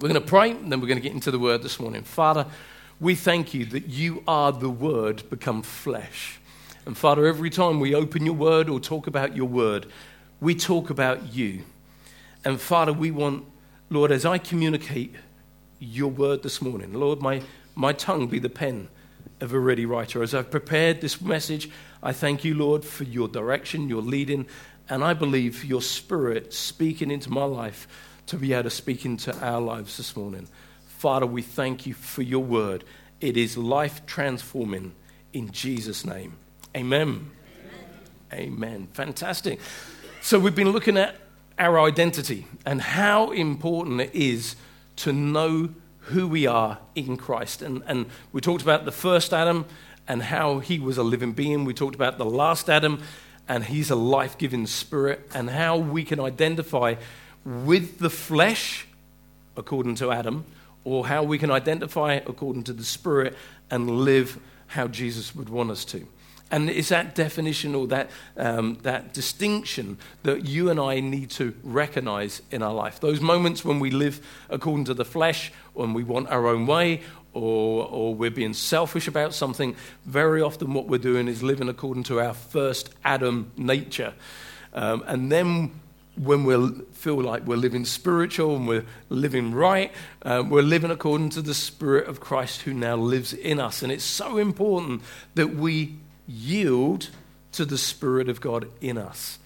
We're going to pray, and then we're going to get into the word this morning. Father, we thank you that you are the word become flesh. And Father, every time we open your word or talk about your word, we talk about you. And Father, we want, Lord, as I communicate your word this morning, Lord, my, my tongue be the pen of a ready writer. As I've prepared this message, I thank you, Lord, for your direction, your leading, and I believe your spirit speaking into my life to be able to speak into our lives this morning. Father, we thank you for your word. It is life transforming in Jesus' name. Amen. Amen. Amen. Fantastic. So, we've been looking at our identity and how important it is to know who we are in Christ. And, and we talked about the first Adam and how he was a living being. We talked about the last Adam and he's a life giving spirit, and how we can identify with the flesh, according to Adam, or how we can identify according to the spirit and live how Jesus would want us to. And it's that definition or that, um, that distinction that you and I need to recognize in our life. Those moments when we live according to the flesh, when we want our own way, or, or we're being selfish about something, very often what we're doing is living according to our first Adam nature. Um, and then when we feel like we're living spiritual and we're living right, uh, we're living according to the Spirit of Christ who now lives in us. And it's so important that we yield to the Spirit of God in us.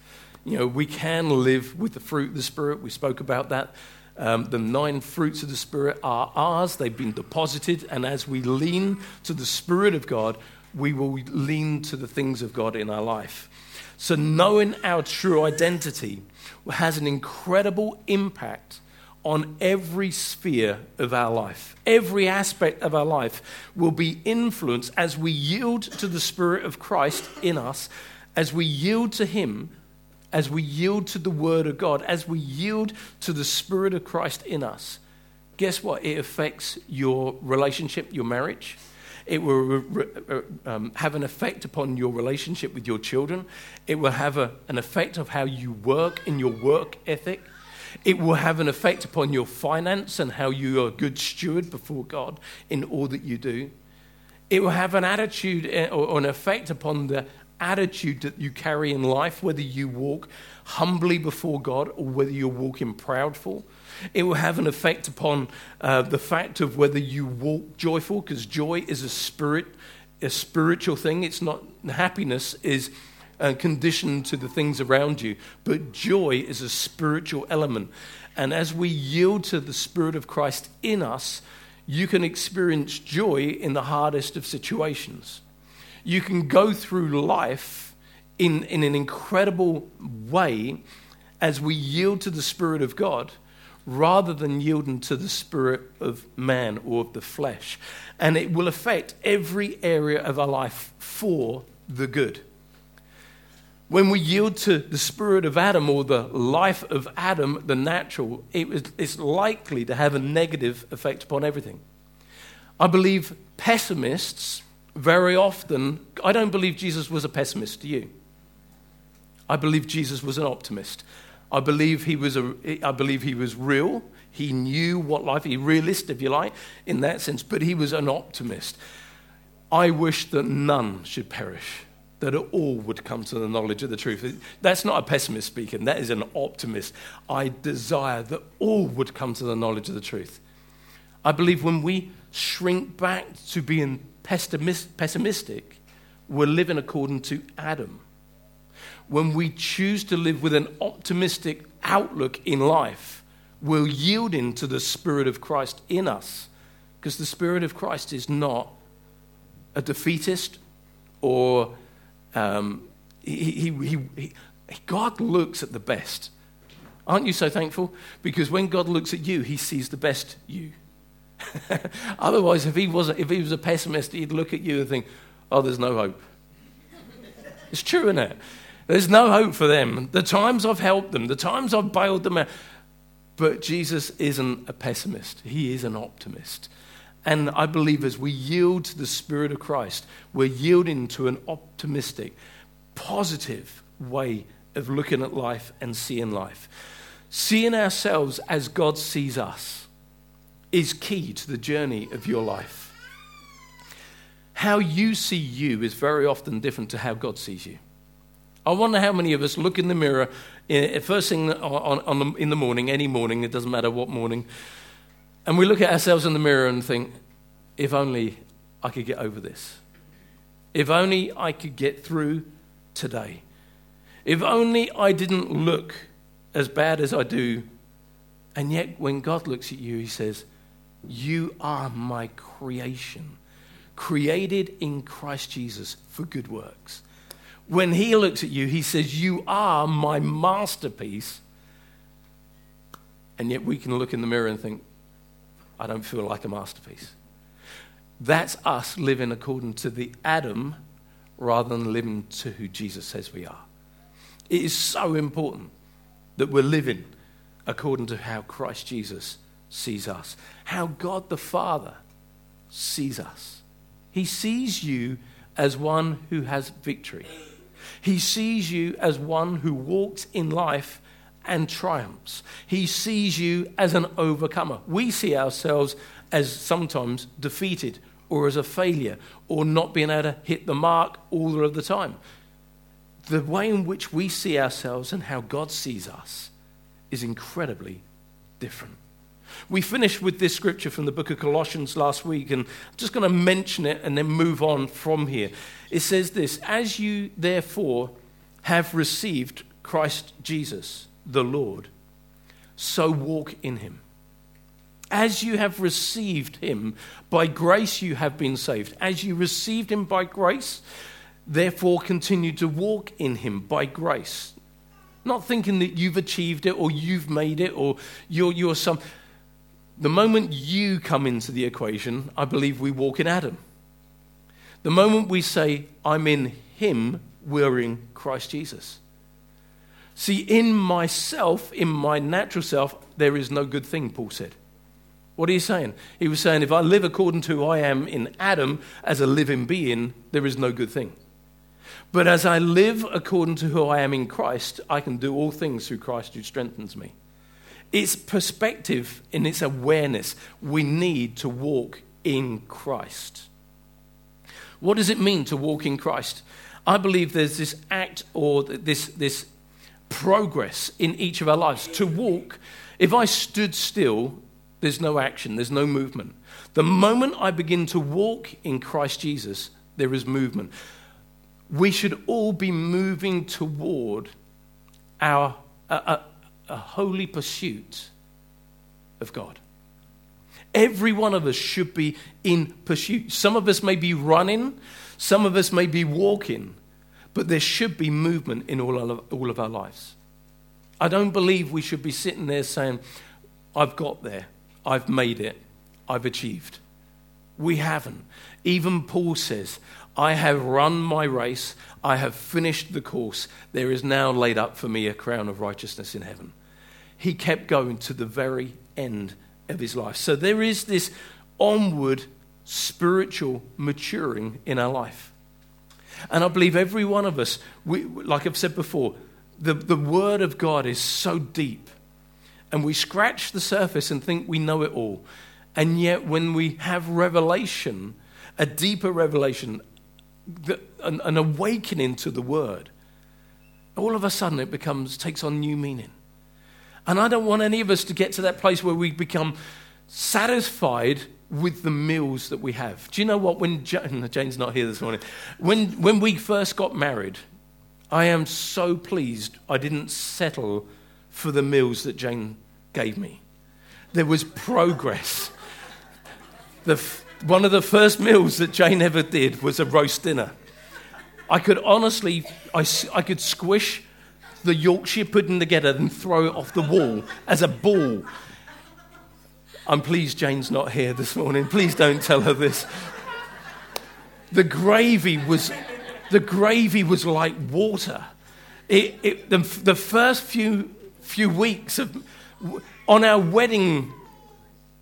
You know, we can live with the fruit of the Spirit. We spoke about that. Um, the nine fruits of the Spirit are ours, they've been deposited. And as we lean to the Spirit of God, we will lean to the things of God in our life. So, knowing our true identity has an incredible impact on every sphere of our life. Every aspect of our life will be influenced as we yield to the Spirit of Christ in us, as we yield to Him, as we yield to the Word of God, as we yield to the Spirit of Christ in us. Guess what? It affects your relationship, your marriage. It will uh, um, have an effect upon your relationship with your children. It will have a, an effect of how you work in your work ethic. It will have an effect upon your finance and how you are a good steward before God in all that you do. It will have an attitude eh, or an effect upon the attitude that you carry in life, whether you walk humbly before God or whether you're walking proudful. It will have an effect upon uh, the fact of whether you walk joyful, because joy is a spirit, a spiritual thing. It's not happiness is uh, conditioned to the things around you. But joy is a spiritual element. And as we yield to the Spirit of Christ in us, you can experience joy in the hardest of situations. You can go through life in, in an incredible way as we yield to the Spirit of God rather than yielding to the spirit of man or of the flesh. And it will affect every area of our life for the good. When we yield to the spirit of Adam or the life of Adam, the natural, it it's likely to have a negative effect upon everything. I believe pessimists very often, I don't believe Jesus was a pessimist, do you? I believe Jesus was an optimist. I believe he was, a, I believe he was real. He knew what life, he realist, if you like, in that sense, but he was an optimist. I wish that none should perish that all would come to the knowledge of the truth. That's not a pessimist speaking, that is an optimist. I desire that all would come to the knowledge of the truth. I believe when we shrink back to being pessimistic, we're living according to Adam. When we choose to live with an optimistic outlook in life, we're yielding to the Spirit of Christ in us. Because the Spirit of Christ is not a defeatist or um, he, he, he, God looks at the best. Aren't you so thankful? Because when God looks at you, he sees the best you. Otherwise, if he, was if he was a pessimist, he'd look at you and think, oh, there's no hope. it's true, isn't it? There's no hope for them. The times I've helped them, the times I've bailed them out. But Jesus isn't a pessimist, he is an optimist. And I believe as we yield to the Spirit of Christ, we're yielding to an optimistic, positive way of looking at life and seeing life. Seeing ourselves as God sees us. Is key to the journey of your life. How you see you is very often different to how God sees you. I wonder how many of us look in the mirror eh, first thing in the morning, any morning, it doesn't matter what morning, and we look at ourselves in the mirror and think, if only I could get over this. If only I could get through today. If only I didn't look as bad as I do. And yet, when God looks at you, He says, You are my creation, created in Christ Jesus for good works. When He looks at you, He says, You are my masterpiece. And yet, we can look in the mirror and think, I don't feel like a masterpiece. That's us living according to the Adam rather than living to who Jesus says we are. It is so important that we're living according to how Christ Jesus sees us, how God the Father sees us. He sees you as one who has victory. He sees you as one who walks in life and triumphs. He sees you as an overcomer. We see ourselves as sometimes defeated or as a failure or not being able to hit the mark all of the time. The way in which we see ourselves and how God sees us is incredibly different. We finished with this scripture from the book of Colossians last week, and I'm just going to mention it and then move on from here. It says this As you therefore have received Christ Jesus, the Lord, so walk in him as you have received him, by grace you have been saved. As you received him by grace, therefore continue to walk in him by grace. Not thinking that you've achieved it or you've made it or you're, you're some. The moment you come into the equation, I believe we walk in Adam. The moment we say, I'm in him, we're in Christ Jesus. See, in myself, in my natural self, there is no good thing, Paul said. What are you saying? He was saying, if I live according to who I am in Adam as a living being, there is no good thing. But as I live according to who I am in Christ, I can do all things through Christ who strengthens me. It's perspective and its awareness. We need to walk in Christ. What does it mean to walk in Christ? I believe there's this act or this, this progress in each of our lives. To walk, if I stood still there's no action, there's no movement. The moment I begin to walk in Christ Jesus, there is movement. We should all be moving toward our a, a, a holy pursuit of God. Every one of us should be in pursuit. Some of us may be running, some of us may be walking, but there should be movement in all of, all of our lives. I don't believe we should be sitting there saying, I've got there. I've made it, I've achieved. We haven't. Even Paul says, I have run my race, I have finished the course. There is now laid up for me a crown of righteousness in heaven. He kept going to the very end of his life. So there is this onward spiritual maturing in our life. And I believe every one of us, we, like I've said before, the, the Word of God is so deep and we scratch the surface and think we know it all. And yet, when we have revelation, a deeper revelation, an, an awakening to the word, all of a sudden it becomes takes on new meaning. And I don't want any of us to get to that place where we become satisfied with the meals that we have. Do you know what? When Jane's not here this morning, when when we first got married, I am so pleased I didn't settle for the meals that Jane gave me. There was progress. The, one of the first meals that Jane ever did was a roast dinner. I could honestly, I, I could squish the Yorkshire pudding together and throw it off the wall as a ball. I'm pleased Jane's not here this morning. Please don't tell her this. The gravy was, the gravy was like water. It, it, the, the first few few weeks of on our wedding,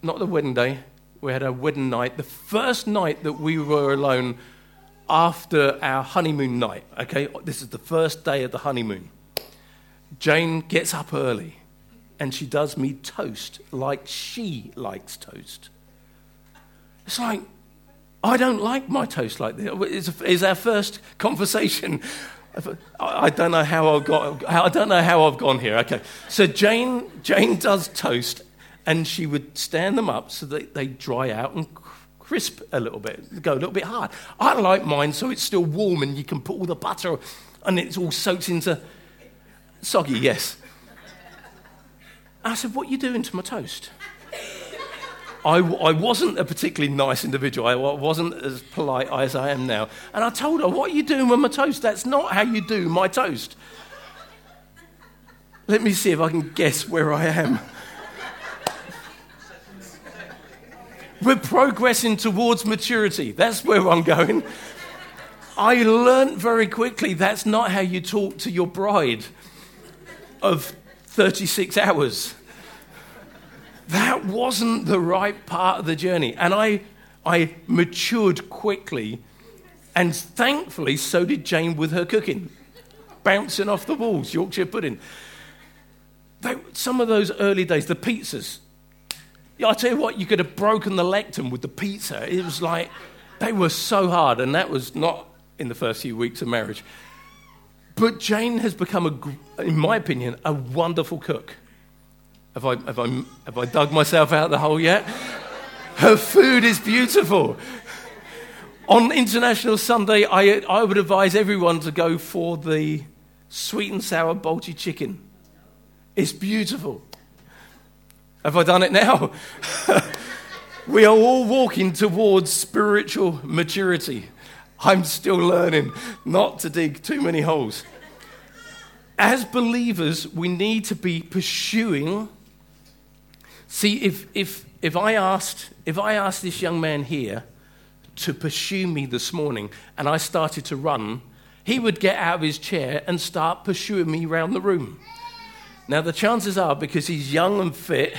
not the wedding day, we had our wedding night, the first night that we were alone after our honeymoon night. Okay, this is the first day of the honeymoon. Jane gets up early and she does me toast like she likes toast. It's like, I don't like my toast like this. It's, our first conversation. I don't know how I've got. I don't know how I've gone here. Okay, so Jane Jane does toast, and she would stand them up so that they dry out and crisp a little bit, go a little bit hard. I like mine so it's still warm and you can put all the butter and it's all soaked into soggy. Yes. I said, "What are you doing to my toast?" I, I wasn't a particularly nice individual. I wasn't as polite as I am now. And I told her, What are you doing with my toast? That's not how you do my toast. Let me see if I can guess where I am. We're progressing towards maturity. That's where I'm going. I learned very quickly that's not how you talk to your bride of 36 hours that wasn't the right part of the journey. And I, I matured quickly, and thankfully, so did Jane with her cooking. Bouncing off the walls, Yorkshire pudding. They, some of those early days, the pizzas. I tell you what, you could have broken the lectern with the pizza. It was like, they were so hard, and that was not in the first few weeks of marriage. But Jane has become, a, in my opinion, a wonderful cook. Have I, have, I, have I dug myself out the hole yet? Her food is beautiful. On International Sunday, I, I would advise everyone to go for the sweet and sour balti chicken. It's beautiful. Have I done it now? we are all walking towards spiritual maturity. I'm still learning not to dig too many holes. As believers, we need to be pursuing See, if, if, if, I asked, if I asked this young man here to pursue me this morning and I started to run, he would get out of his chair and start pursuing me around the room. Now, the chances are, because he's young and fit,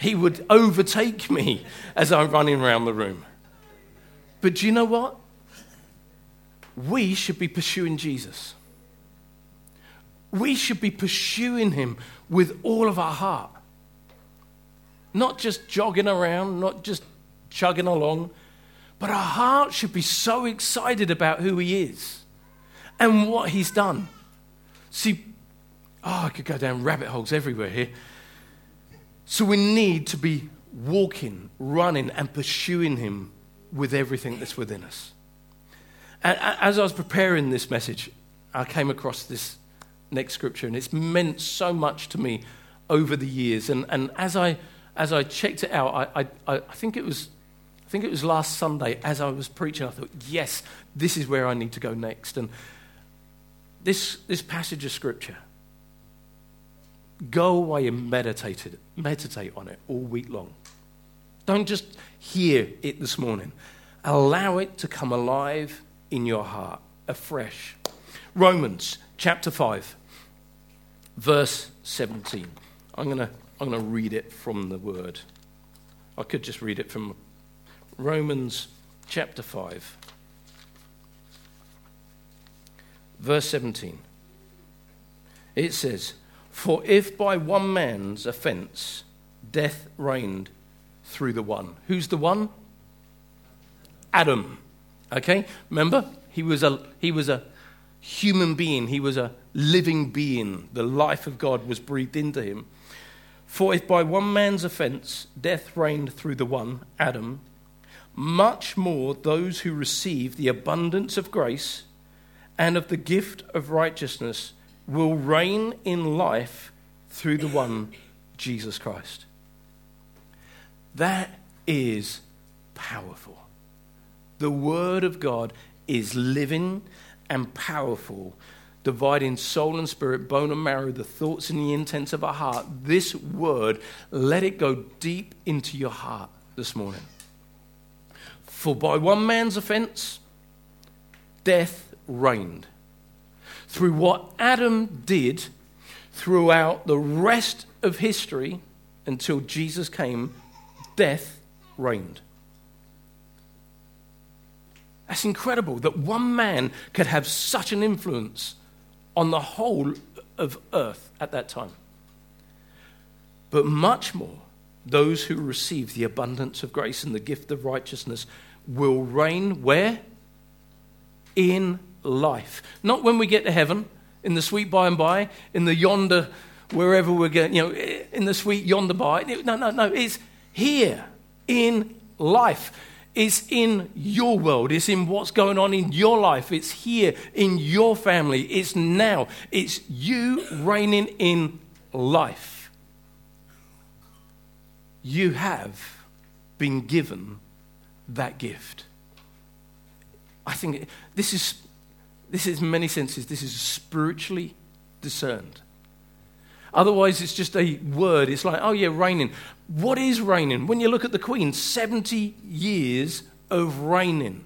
he would overtake me as I'm running around the room. But do you know what? We should be pursuing Jesus. We should be pursuing him with all of our heart. Not just jogging around, not just chugging along, but our heart should be so excited about who He is and what He's done. See, oh, I could go down rabbit holes everywhere here. So we need to be walking, running, and pursuing Him with everything that's within us. As I was preparing this message, I came across this next scripture, and it's meant so much to me over the years. And, and as I as I checked it out, I, I, I, think it was, I think it was last Sunday as I was preaching, I thought, yes, this is where I need to go next. And this, this passage of scripture, go away and meditate, it, meditate on it all week long. Don't just hear it this morning. Allow it to come alive in your heart afresh. Romans chapter 5, verse 17. I'm going to I'm going to read it from the word. I could just read it from Romans chapter 5, verse 17. It says, For if by one man's offense death reigned through the one. Who's the one? Adam. Okay? Remember? He was a, he was a human being, he was a living being. The life of God was breathed into him. For if by one man's offense death reigned through the one, Adam, much more those who receive the abundance of grace and of the gift of righteousness will reign in life through the one, Jesus Christ. That is powerful. The Word of God is living and powerful dividing soul and spirit, bone and marrow, the thoughts and the intents of our heart, this word, let it go deep into your heart this morning. For by one man's offense, death reigned. Through what Adam did throughout the rest of history until Jesus came, death reigned. That's incredible that one man could have such an influence on the whole of earth at that time. But much more, those who receive the abundance of grace and the gift of righteousness will reign where? In life. Not when we get to heaven, in the sweet by and by, in the yonder, wherever we're going, you know, in the sweet yonder by. No, no, no. It's here in life. It's in your world. It's in what's going on in your life. It's here in your family. It's now. It's you reigning in life. You have been given that gift. I think this is, this is in many senses, this is spiritually discerned. Otherwise, it's just a word. It's like, oh, yeah, reigning. What is reigning? When you look at the Queen, 70 years of reigning.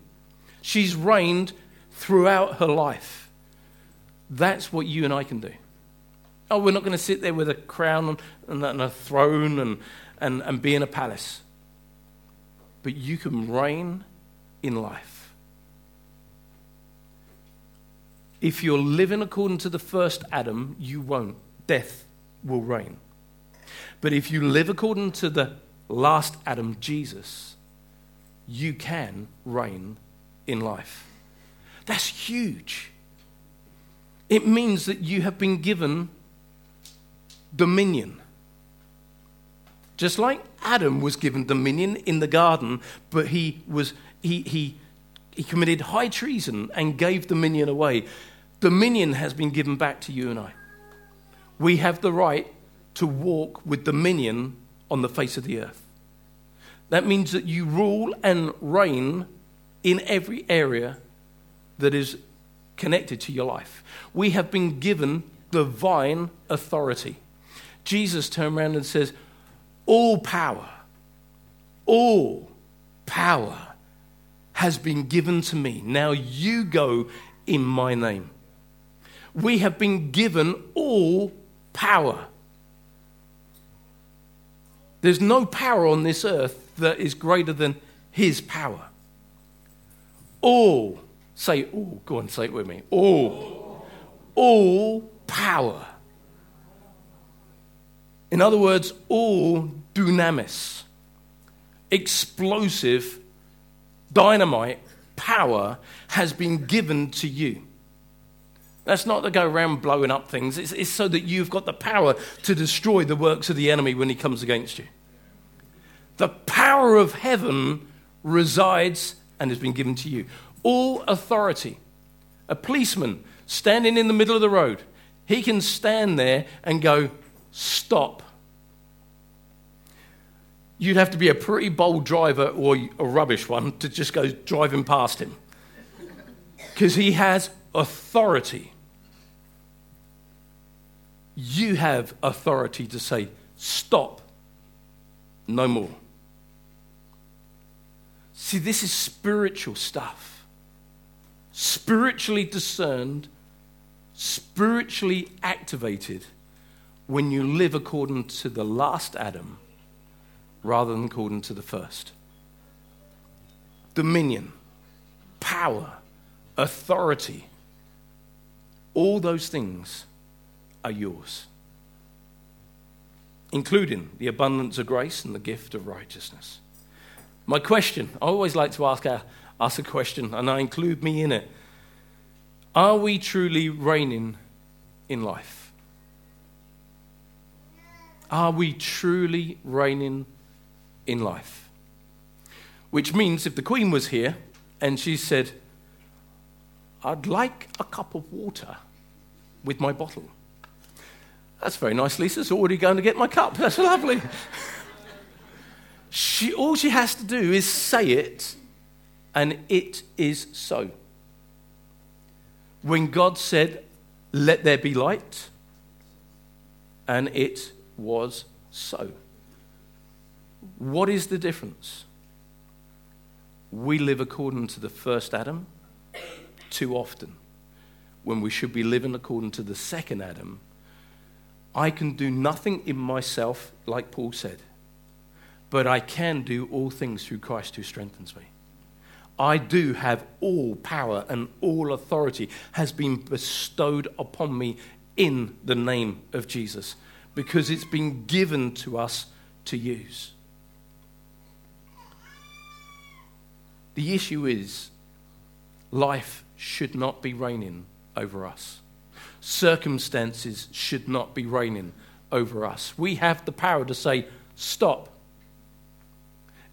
She's reigned throughout her life. That's what you and I can do. Oh, we're not going to sit there with a crown and a throne and, and, and be in a palace. But you can reign in life. If you're living according to the first Adam, you won't. Death will reign. But if you live according to the last Adam, Jesus, you can reign in life. That's huge. It means that you have been given dominion. Just like Adam was given dominion in the garden, but he, was, he, he, he committed high treason and gave dominion away. Dominion has been given back to you and I. We have the right to walk with dominion on the face of the earth. That means that you rule and reign in every area that is connected to your life. We have been given divine authority. Jesus turned around and says, All power, all power has been given to me. Now you go in my name. We have been given all power. There's no power on this earth that is greater than his power. All, say all, go on, say it with me. All, all power. In other words, all dunamis, explosive, dynamite power has been given to you. That's not to go around blowing up things. It's, it's, so that you've got the power to destroy the works of the enemy when he comes against you. The power of heaven resides and has been given to you. All authority. A policeman standing in the middle of the road, he can stand there and go, Stop. You'd have to be a pretty bold driver or a rubbish one to just go driving past him. Because he has authority. You have authority to say, stop, no more. See, this is spiritual stuff. Spiritually discerned, spiritually activated when you live according to the last Adam rather than according to the first. Dominion, power, authority, all those things are yours, including the abundance of grace and the gift of righteousness. My question I always like to ask, a, ask a question, and I include me in it. Are we truly reigning in life? Are we truly reigning in life? Which means if the Queen was here and she said, I'd like a cup of water with my bottle. That's very nice, Lisa's already going to get my cup. That's lovely. she, all she has to do is say it, and it is so. When God said, Let there be light, and it was so. What is the difference? We live according to the first Adam too often when we should be living according to the second Adam. I can do nothing in myself, like Paul said, but I can do all things through Christ who strengthens me. I do have all power and all authority has been bestowed upon me in the name of Jesus because it's been given to us to use. The issue is life should not be reigning over us. Circumstances should not be reigning over us. We have the power to say, stop.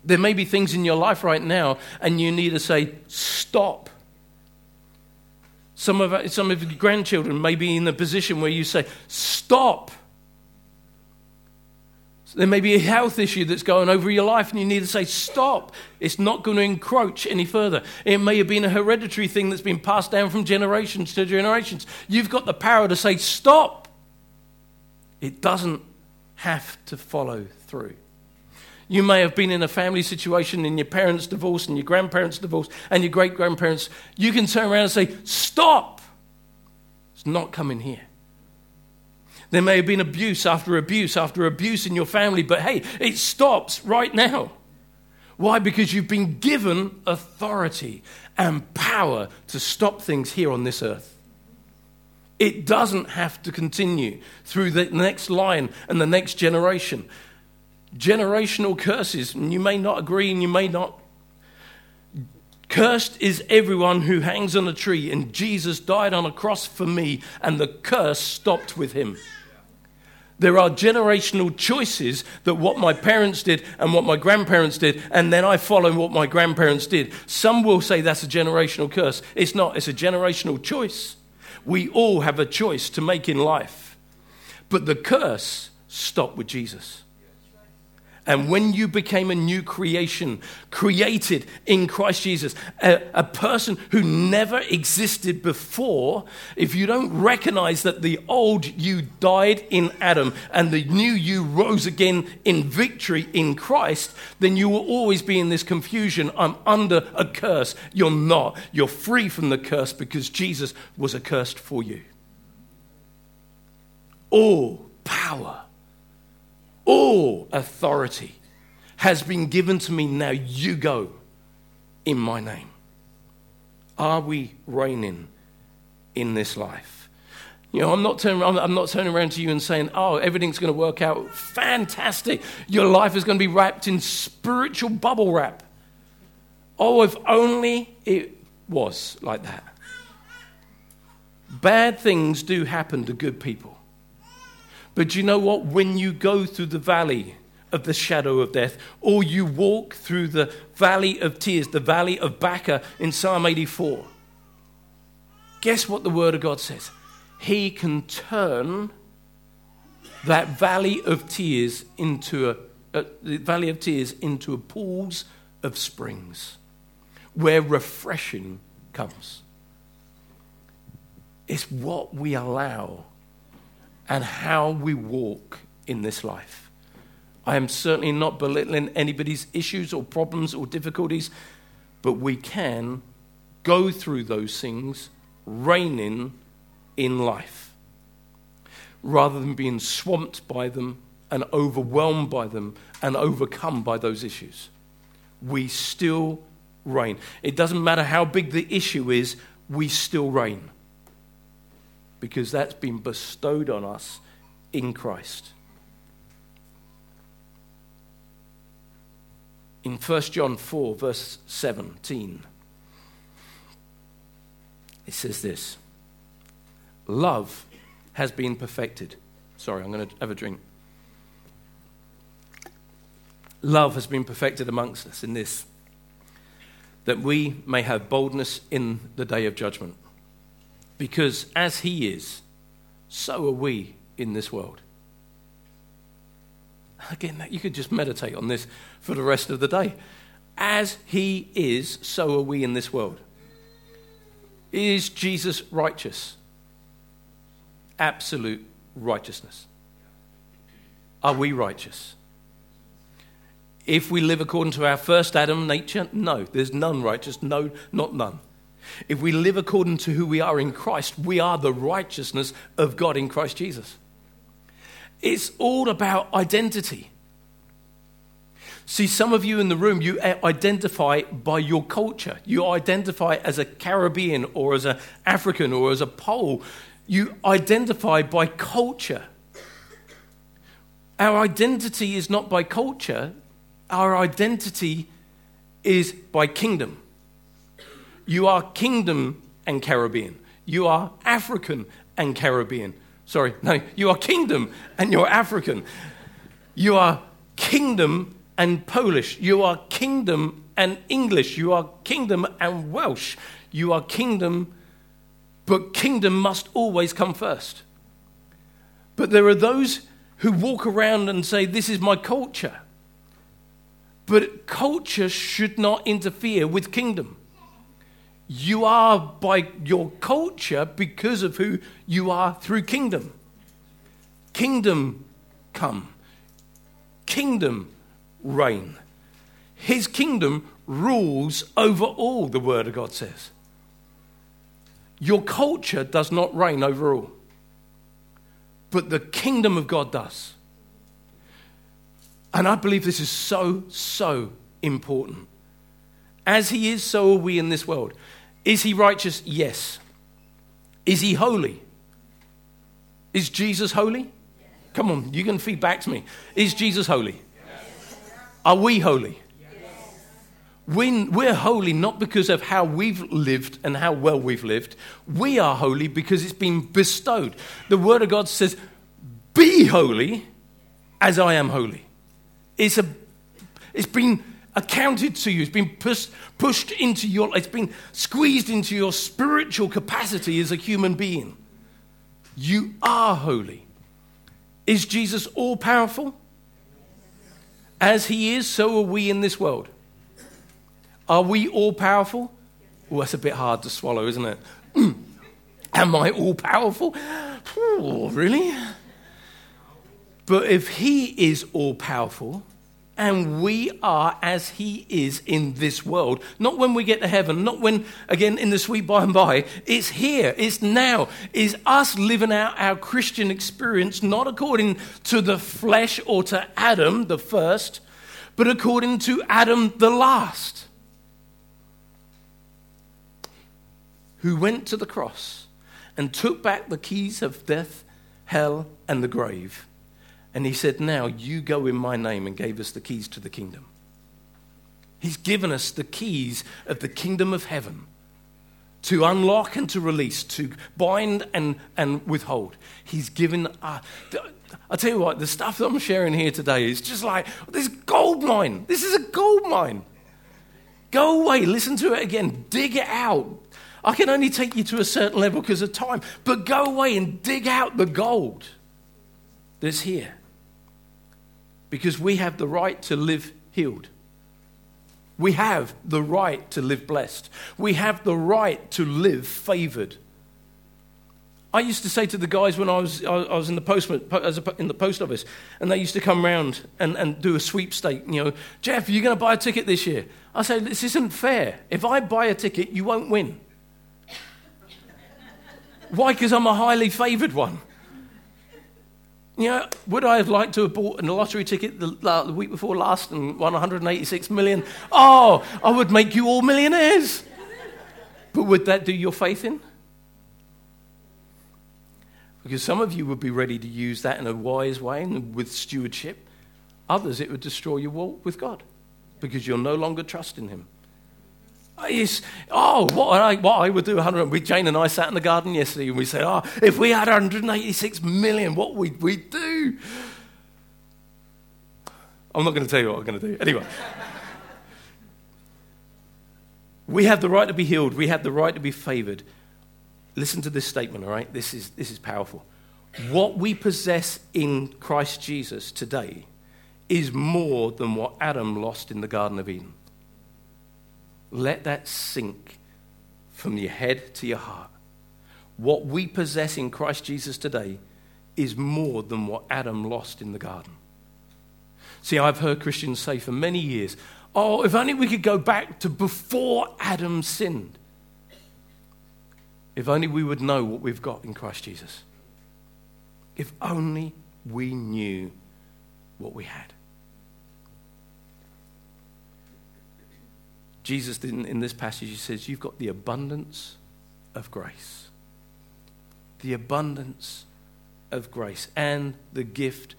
There may be things in your life right now, and you need to say, stop. Some of, some of your grandchildren may be in a position where you say, stop. There may be a health issue that's going over your life, and you need to say, Stop. It's not going to encroach any further. It may have been a hereditary thing that's been passed down from generations to generations. You've got the power to say, Stop. It doesn't have to follow through. You may have been in a family situation and your parents divorced and your grandparents divorced and your great grandparents. You can turn around and say, Stop. It's not coming here. There may have been abuse after abuse after abuse in your family, but hey, it stops right now. Why? Because you've been given authority and power to stop things here on this earth. It doesn't have to continue through the next line and the next generation. Generational curses, and you may not agree and you may not. Cursed is everyone who hangs on a tree, and Jesus died on a cross for me, and the curse stopped with him. There are generational choices that what my parents did and what my grandparents did, and then I follow what my grandparents did. Some will say that's a generational curse. It's not, it's a generational choice. We all have a choice to make in life. But the curse stopped with Jesus. And when you became a new creation, created in Christ Jesus, a, a, person who never existed before, if you don't recognize that the old you died in Adam and the new you rose again in victory in Christ, then you will always be in this confusion. I'm under a curse. You're not. You're free from the curse because Jesus was accursed for you. All power all authority has been given to me. Now you go in my name. Are we reigning in this life? You know, I'm not, turning, I'm not turning around to you and saying, oh, everything's going to work out fantastic. Your life is going to be wrapped in spiritual bubble wrap. Oh, if only it was like that. Bad things do happen to good people. But you know what? When you go through the valley of the shadow of death, or you walk through the valley of tears, the valley of Baca in Psalm 84, guess what the Word of God says? He can turn that valley of tears into a, a the valley of tears into a pools of springs where refreshing comes. It's what we allow and how we walk in this life. I am certainly not belittling anybody's issues or problems or difficulties, but we can go through those things reigning in life rather than being swamped by them and overwhelmed by them and overcome by those issues. We still reign. It doesn't matter how big the issue is, we still reign because that's been bestowed on us in Christ. In 1 John 4, verse 17, it says this Love has been perfected. Sorry, I'm going to have a drink. Love has been perfected amongst us in this, that we may have boldness in the day of judgment. Because as He is, so are we in this world. Again, you could just meditate on this for the rest of the day. As He is, so are we in this world. Is Jesus righteous? Absolute righteousness. Are we righteous? If we live according to our first Adam nature, no, there's none righteous, no, not none. If we live according to who we are in Christ, we are the righteousness of God in Christ Jesus. It's all about identity. See, some of you in the room, you identify by your culture. You identify as a Caribbean or as an African or as a Pole. You identify by culture. Our identity is not by culture, our identity is by kingdom. You are kingdom and Caribbean. You are African and Caribbean. Sorry, no, you are kingdom and you're African. You are kingdom and Polish. You are kingdom and English. You are kingdom and Welsh. You are kingdom, but kingdom must always come first. But there are those who walk around and say, This is my culture. But culture should not interfere with kingdom. You are by your culture because of who you are through kingdom. Kingdom come, kingdom reign. His kingdom rules over all, the Word of God says. Your culture does not reign over all, but the kingdom of God does. And I believe this is so, so important. As He is, so are we in this world. Is he righteous? Yes. Is he holy? Is Jesus holy? Come on, you can feed back to me. Is Jesus holy? Are we holy? We, we're holy not because of how we've lived and how well we've lived. We are holy because it's been bestowed. The Word of God says, Be holy as I am holy. It's, a, it's been accounted to you. It's been pushed, pushed into your, it's been squeezed into your spiritual capacity as a human being. You are holy. Is Jesus all powerful? As he is, so are we in this world. Are we all powerful? Oh, that's a bit hard to swallow, isn't it? Am I all powerful? Oh, really? But if he is all powerful, and we are as he is in this world. Not when we get to heaven, not when, again, in the sweet by and by. It's here, it's now. Is us living out our Christian experience not according to the flesh or to Adam, the first, but according to Adam, the last, who went to the cross and took back the keys of death, hell, and the grave and he said, Now you go in my name, and gave us the keys to the kingdom. He's given us the keys of the kingdom of heaven to unlock and to release, to bind and, and withhold. He's given. Uh, I tell you what, the stuff that I'm sharing here today is just like this gold mine. This is a gold mine. Go away, listen to it again, dig it out. I can only take you to a certain level because of time, but go away and dig out the gold that's here because we have the right to live healed. We have the right to live blessed. We have the right to live favored. I used to say to the guys when I was, I was in, the post, in the post office, and they used to come round and, and do a sweepstake. You know, Jeff, are you going to buy a ticket this year? I say, this isn't fair. If I buy a ticket, you won't win. Why? Because I'm a highly favored one. You know, would I have liked to have bought a lottery ticket the, uh, the week before last and won 186 million? Oh, I would make you all millionaires. But would that do your faith in? Because some of you would be ready to use that in a wise way and with stewardship. Others, it would destroy your walk with God because you're no longer trusting Him. It's, oh, what I, what I would do 100. We, Jane and I sat in the garden yesterday and we said, oh, if we had 186 million, what would we do? I'm not going to tell you what I'm going to do. Anyway. we have the right to be healed. We have the right to be favored. Listen to this statement, all right? This is, this is powerful. What we possess in Christ Jesus today is more than what Adam lost in the Garden of Eden. Let that sink from your head to your heart. What we possess in Christ Jesus today is more than what Adam lost in the garden. See, I've heard Christians say for many years, oh, if only we could go back to before Adam sinned. If only we would know what we've got in Christ Jesus. If only we knew what we had. Jesus, in, in this passage, he says, You've got the abundance of grace. The abundance of grace and the gift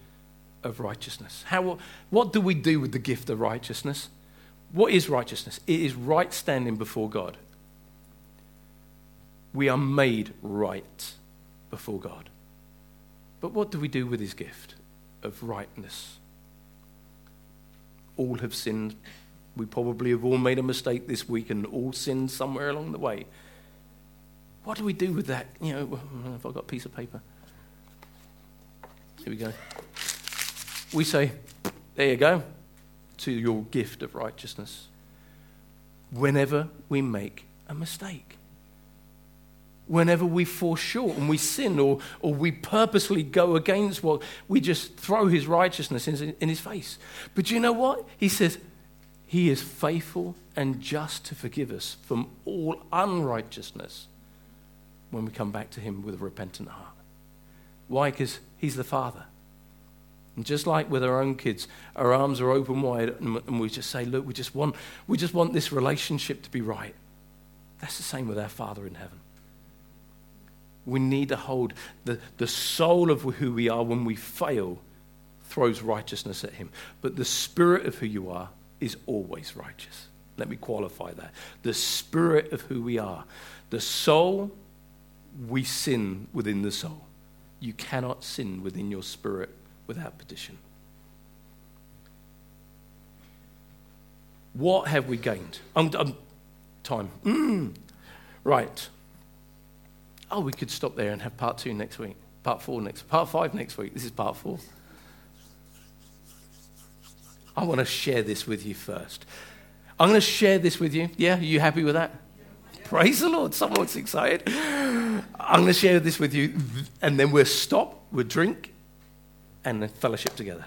of righteousness. How, what do we do with the gift of righteousness? What is righteousness? It is right standing before God. We are made right before God. But what do we do with his gift of rightness? All have sinned. We probably have all made a mistake this week and all sinned somewhere along the way. What do we do with that? You know, have hmm, I got a piece of paper? Here we go. We say, there you go, to your gift of righteousness. Whenever we make a mistake whenever we fall short and we sin or, or we purposely go against what we just throw his righteousness in, in his face. But you know what? He says, He is faithful and just to forgive us from all unrighteousness when we come back to him with a repentant heart. Why? Because he's the Father. And just like with our own kids, our arms are open wide and we just say, Look, we just want, we just want this relationship to be right. That's the same with our Father in heaven. We need to hold the, the soul of who we are when we fail throws righteousness at him. But the spirit of who you are is always righteous. Let me qualify that. The spirit of who we are. The soul, we sin within the soul. You cannot sin within your spirit without petition. What have we gained? Time. Mm. Right. Oh, we could stop there and have part two next week, part four next, part five next week. This is part four. I want to share this with you first. I'm going to share this with you. Yeah, are you happy with that? Praise the Lord. Someone's excited. I'm going to share this with you, and then we'll stop, we'll drink, and then fellowship together.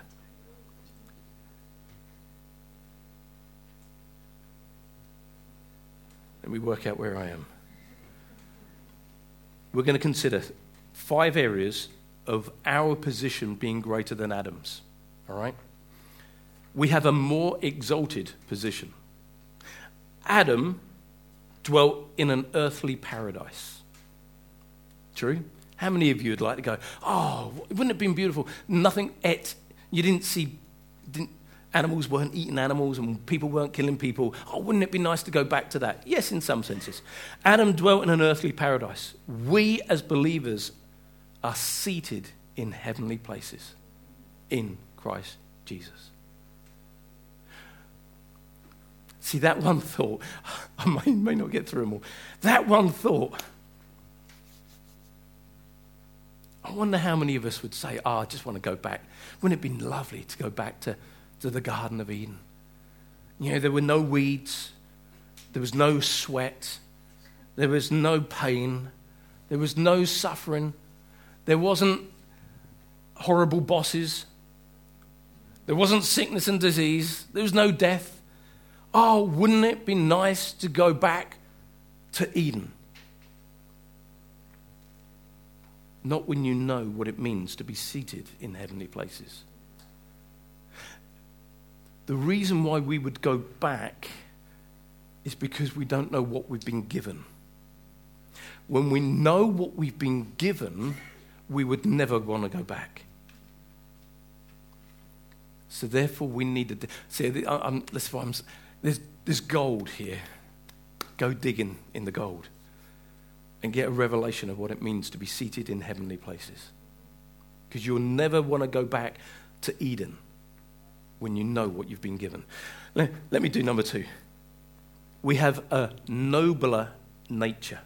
Let me work out where I am we're going to consider five areas of our position being greater than Adam's. All right? We have a more exalted position. Adam dwelt in an earthly paradise. True? How many of you would like to go, oh, wouldn't it have been beautiful? Nothing et. You didn't see, didn't, animals weren't eating animals and people weren't killing people. Oh, wouldn't it be nice to go back to that? Yes, in some senses. Adam dwelt in an earthly paradise. We as believers are seated in heavenly places in Christ Jesus. See, that one thought, I may, may not get through them all. That one thought, I wonder how many of us would say, Oh, I just want to go back. Wouldn't it be lovely to go back to to the Garden of Eden. You know, there were no weeds, there was no sweat, there was no pain, there was no suffering, there wasn't horrible bosses, there wasn't sickness and disease, there was no death. Oh, wouldn't it be nice to go back to Eden? Not when you know what it means to be seated in heavenly places. The reason why we would go back is because we don't know what we've been given. When we know what we've been given, we would never want to go back. So therefore, we need to see. I'm, I'm, there's, there's gold here. Go digging in the gold, and get a revelation of what it means to be seated in heavenly places. Because you'll never want to go back to Eden when you know what you've been given. Let, let me do number two. We have a nobler nature.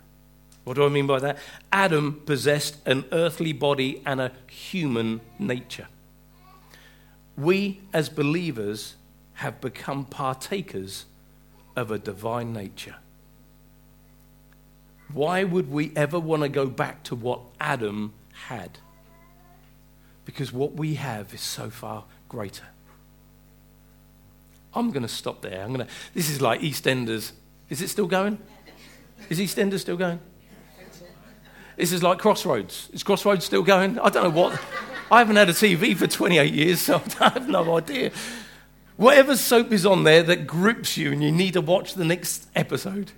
What do I mean by that? Adam possessed an earthly body and a human nature. We, as believers, have become partakers of a divine nature. Why would we ever want to go back to what Adam had? Because what we have is so far greater. I'm going to stop there. I'm going to. This is like EastEnders. Is it still going? Is EastEnders still going? This is like Crossroads. Is Crossroads still going? I don't know what. I haven't had a TV for 28 years, so I have no idea. Whatever soap is on there that grips you and you need to watch the next episode,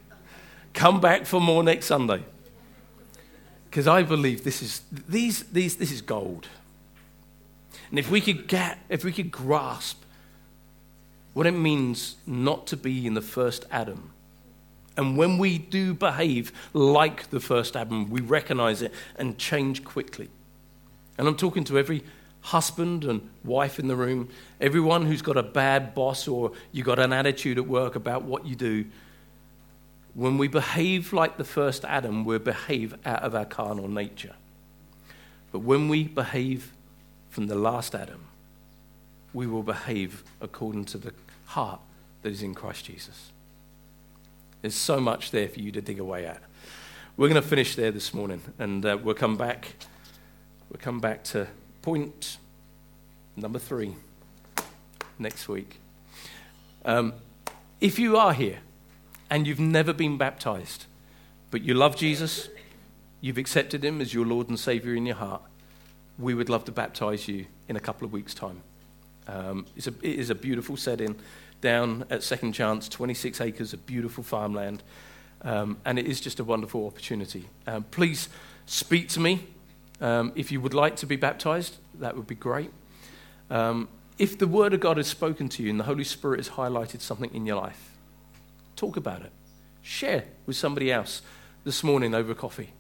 come back for more next Sunday. Because I believe this is, these, these, this is gold. And if we could get, if we could grasp what it means not to be in the first Adam, and when we do behave like the first Adam, we recognize it and change quickly. And I'm talking to every husband and wife in the room, everyone who's got a bad boss or you got an attitude at work about what you do. When we behave like the first Adam, we behave out of our carnal nature. But when we behave from the last Adam, we will behave according to the heart that is in Christ Jesus. There's so much there for you to dig away at. We're going to finish there this morning, and uh, we'll come back. We'll come back to point number three next week. Um, if you are here and you've never been baptized, but you love Jesus, you've accepted him as your Lord and Savior in your heart, we would love to baptize you in a couple of weeks' time. Um, it's a, it is a beautiful setting down at Second Chance, 26 acres of beautiful farmland, um, and it is just a wonderful opportunity. Um, please speak to me um, if you would like to be baptized, that would be great. Um, if the Word of God has spoken to you and the Holy Spirit has highlighted something in your life, talk about it. Share with somebody else this morning over coffee.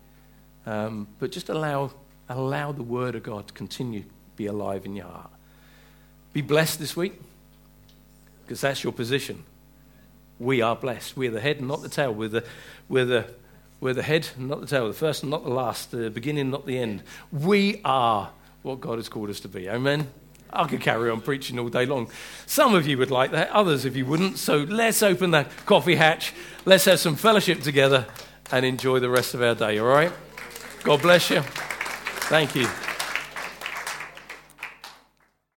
Um, but just allow, allow the Word of God to continue to be alive in your heart. Be blessed this week because that's your position. We are blessed. We're the head and not the tail. We're the, we're the we're the head, not the tail, the first and not the last, the beginning, not the end. We are what God has called us to be. Amen. I could carry on preaching all day long. Some of you would like that, others if you wouldn't. So let's open the coffee hatch. Let's have some fellowship together and enjoy the rest of our day, all right? God bless you. Thank you.